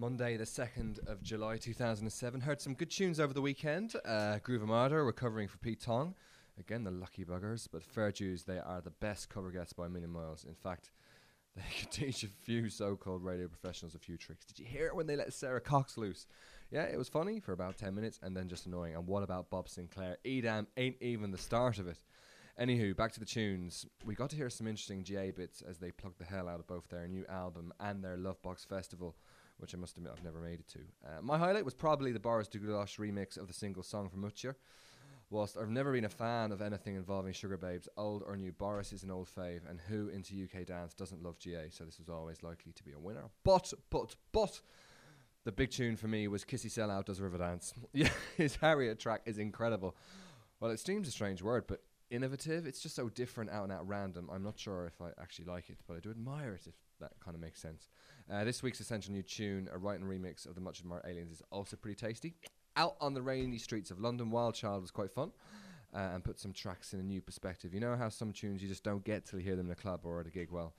Monday, the 2nd of July 2007. Heard some good tunes over the weekend. Uh, Groove Armada recovering for Pete Tong. Again, the lucky buggers, but fair dues, they are the best cover gets by a million miles. In fact, they could teach a few so called radio professionals a few tricks. Did you hear it when they let Sara Cox loose? Yeah, it was funny for about 10 minutes and then just annoying. And what about Bob Sinclar? Edam ain't even the start of it. Anywho, back to the tunes. We got to hear some interesting GA bits as they plucked the hell out of both their new album and their Lovebox Festival, which I must admit I've never made it to. Uh, my highlight was probably the Boris Dlugosch remix of the single Song from Mutya. Whilst I've never been a fan of anything involving Sugababes, old or new, Boris is an old fave, and who into UK dance doesn't love GA? So this was always likely to be a winner. But, but, but, the big tune for me was Kissy Sell Out does Riverdance. yeah, his Harriet track is incredible. Well, it seems a strange word, but innovative. It's just so different, out and out random. I'm not sure if I actually like it, but I do admire it, if that kind of makes sense. Uh, this week's essential new tune, a write and remix of the much admired Aliens, is also pretty tasty. Out on the rainy streets of London, Wild Child was quite fun. Uh, and put some tracks in a new perspective. You know how some tunes you just don't get till you hear them in a club or at a gig. Well,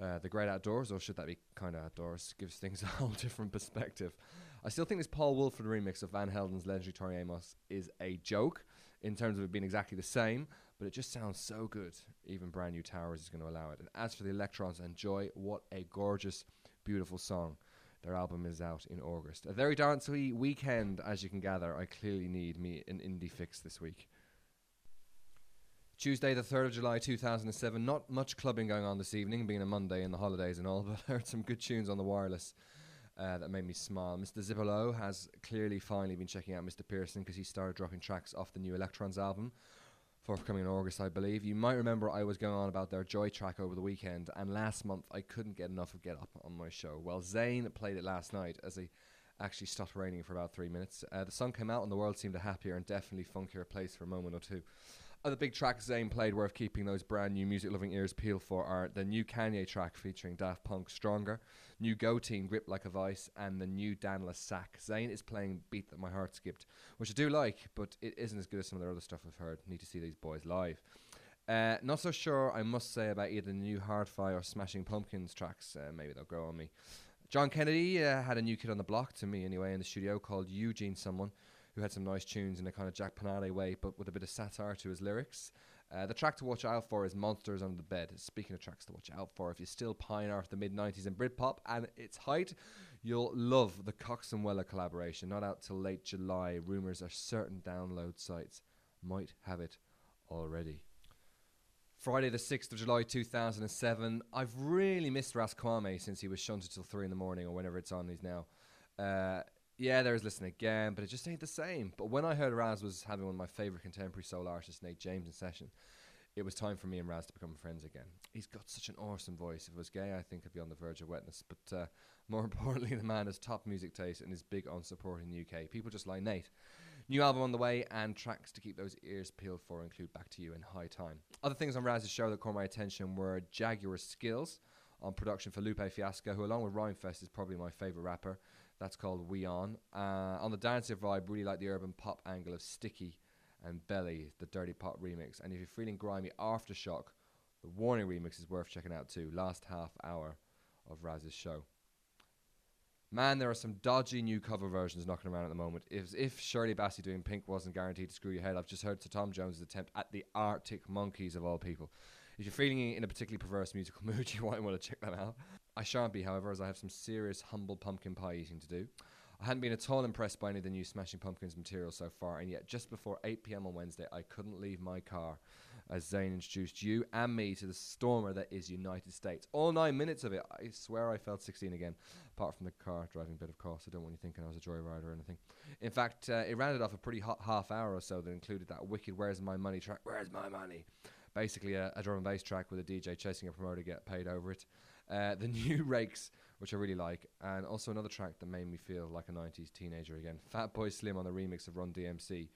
uh, the great outdoors, or should that be kind of outdoors, gives things a whole different perspective. I still think this Paul Woolford remix of Van Helden's legendary Tori Amos is a joke in terms of it being exactly the same, but it just sounds so good. Even brand new Towers is going to allow it. And as for the Electrons and Joy, what a gorgeous, beautiful song. Their album is out in August. A very dancey weekend, as you can gather. I clearly need me an indie fix this week. Tuesday, the 3rd of July 2007. Not much clubbing going on this evening, being a Monday and the holidays and all, but I heard some good tunes on the wireless uh, that made me smile. Mr. Zippolo has clearly finally been checking out Mr. Pearson because he started dropping tracks off the new Electrons album forthcoming in August, I believe. You might remember I was going on about their Joy track over the weekend, and last month I couldn't get enough of Get Up on my show. Well, Zane played it last night as he actually stopped raining for about three minutes. Uh, the sun came out, and the world seemed a happier and definitely funkier place for a moment or two. Other big tracks Zane played worth keeping those brand new music loving ears peeled for are the new Kanye track featuring Daft Punk Stronger, new Go Team Grip Like a Vice, and the new Danless Sack. Zane is playing Beat That My Heart Skipped, which I do like, but it isn't as good as some of their other stuff I've heard. Need to see these boys live. Uh, not so sure, I must say, about either the new Hardfire or Smashing Pumpkins tracks. Uh, maybe they'll grow on me. John Kennedy uh, had a new kid on the block, to me anyway, in the studio called Eugene Someone who had some nice tunes in a kind of Jack Peñate way, but with a bit of satire to his lyrics. Uh, the track to watch out for is Monsters Under the Bed. Speaking of tracks to watch out for, if you still pine after the mid 90s in Britpop and its height, you'll love the Coxon Weller collaboration. Not out till late July. Rumours are certain download sites might have it already. Friday, the 6th of July 2007. I've really missed Ras Kwame since he was shunted till 3 in the morning or whenever it's on these now. Uh, yeah, there's listening again, but it just ain't the same. But when I heard Ras was having one of my favourite contemporary soul artists, Nate James, in session, it was time for me and Ras to become friends again. He's got such an awesome voice. If it was gay, I think I'd be on the verge of wetness. But uh, more importantly, the man has top music taste and is big on supporting the UK. People just like Nate. New album on the way and tracks to keep those ears peeled for include Back to You and High Time. Other things on Ras's show that caught my attention were Jaguar Skills on production for Lupe Fiasco, who along with Rhymefest is probably my favourite rapper. That's called We On. Uh, on the dancer vibe, really like the urban pop angle of Sticky and Belly, the Dirty Pop remix. And if you're feeling grimy Aftershock, the Warning remix is worth checking out too. Last half hour of Ras's show. Man, there are some dodgy new cover versions knocking around at the moment. If, if Shirley Bassey doing Pink wasn't guaranteed to screw your head, I've just heard Sir Tom Jones' attempt at the Arctic Monkeys of all people. If you're feeling in a particularly perverse musical mood, you might want to check that out. I shan't be, however, as I have some serious humble pumpkin pie eating to do. I hadn't been at all impressed by any of the new Smashing Pumpkins material so far, and yet just before 8 pm on Wednesday, I couldn't leave my car as Zane introduced you and me to the stormer that is United States. All nine minutes of it, I swear I felt 16 again, apart from the car driving bit of course. I don't want you thinking I was a joyride or anything. In fact, uh, it rounded off a pretty hot half hour or so that included that wicked Where's My Money track, Where's My Money? Basically, a, a drum and bass track with a DJ chasing a promoter get paid over it. Uh, the new Rakes, which I really like, and also another track that made me feel like a 90s teenager again. Fatboy Slim on the remix of Run DMC,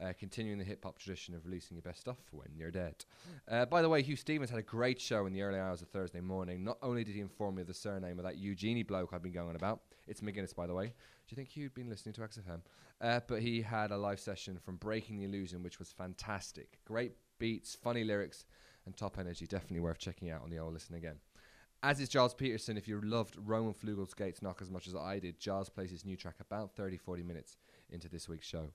uh, continuing the hip hop tradition of releasing your best stuff when you're dead. Uh, by the way, Huw Stephens had a great show in the early hours of Thursday morning. Not only did he inform me of the surname of that Eugene bloke I've been going on about, it's McGuinness, by the way. Do you think Huw'd been listening to XFM? Uh, but he had a live session from Breaking the Illusion, which was fantastic. Great beats, funny lyrics, and top energy. Definitely worth checking out on the old listen again. As is Gilles Peterson, if you loved Roman Flugel's Geht's Noch as much as I did, Gilles plays his new track about 30 40 minutes into this week's show.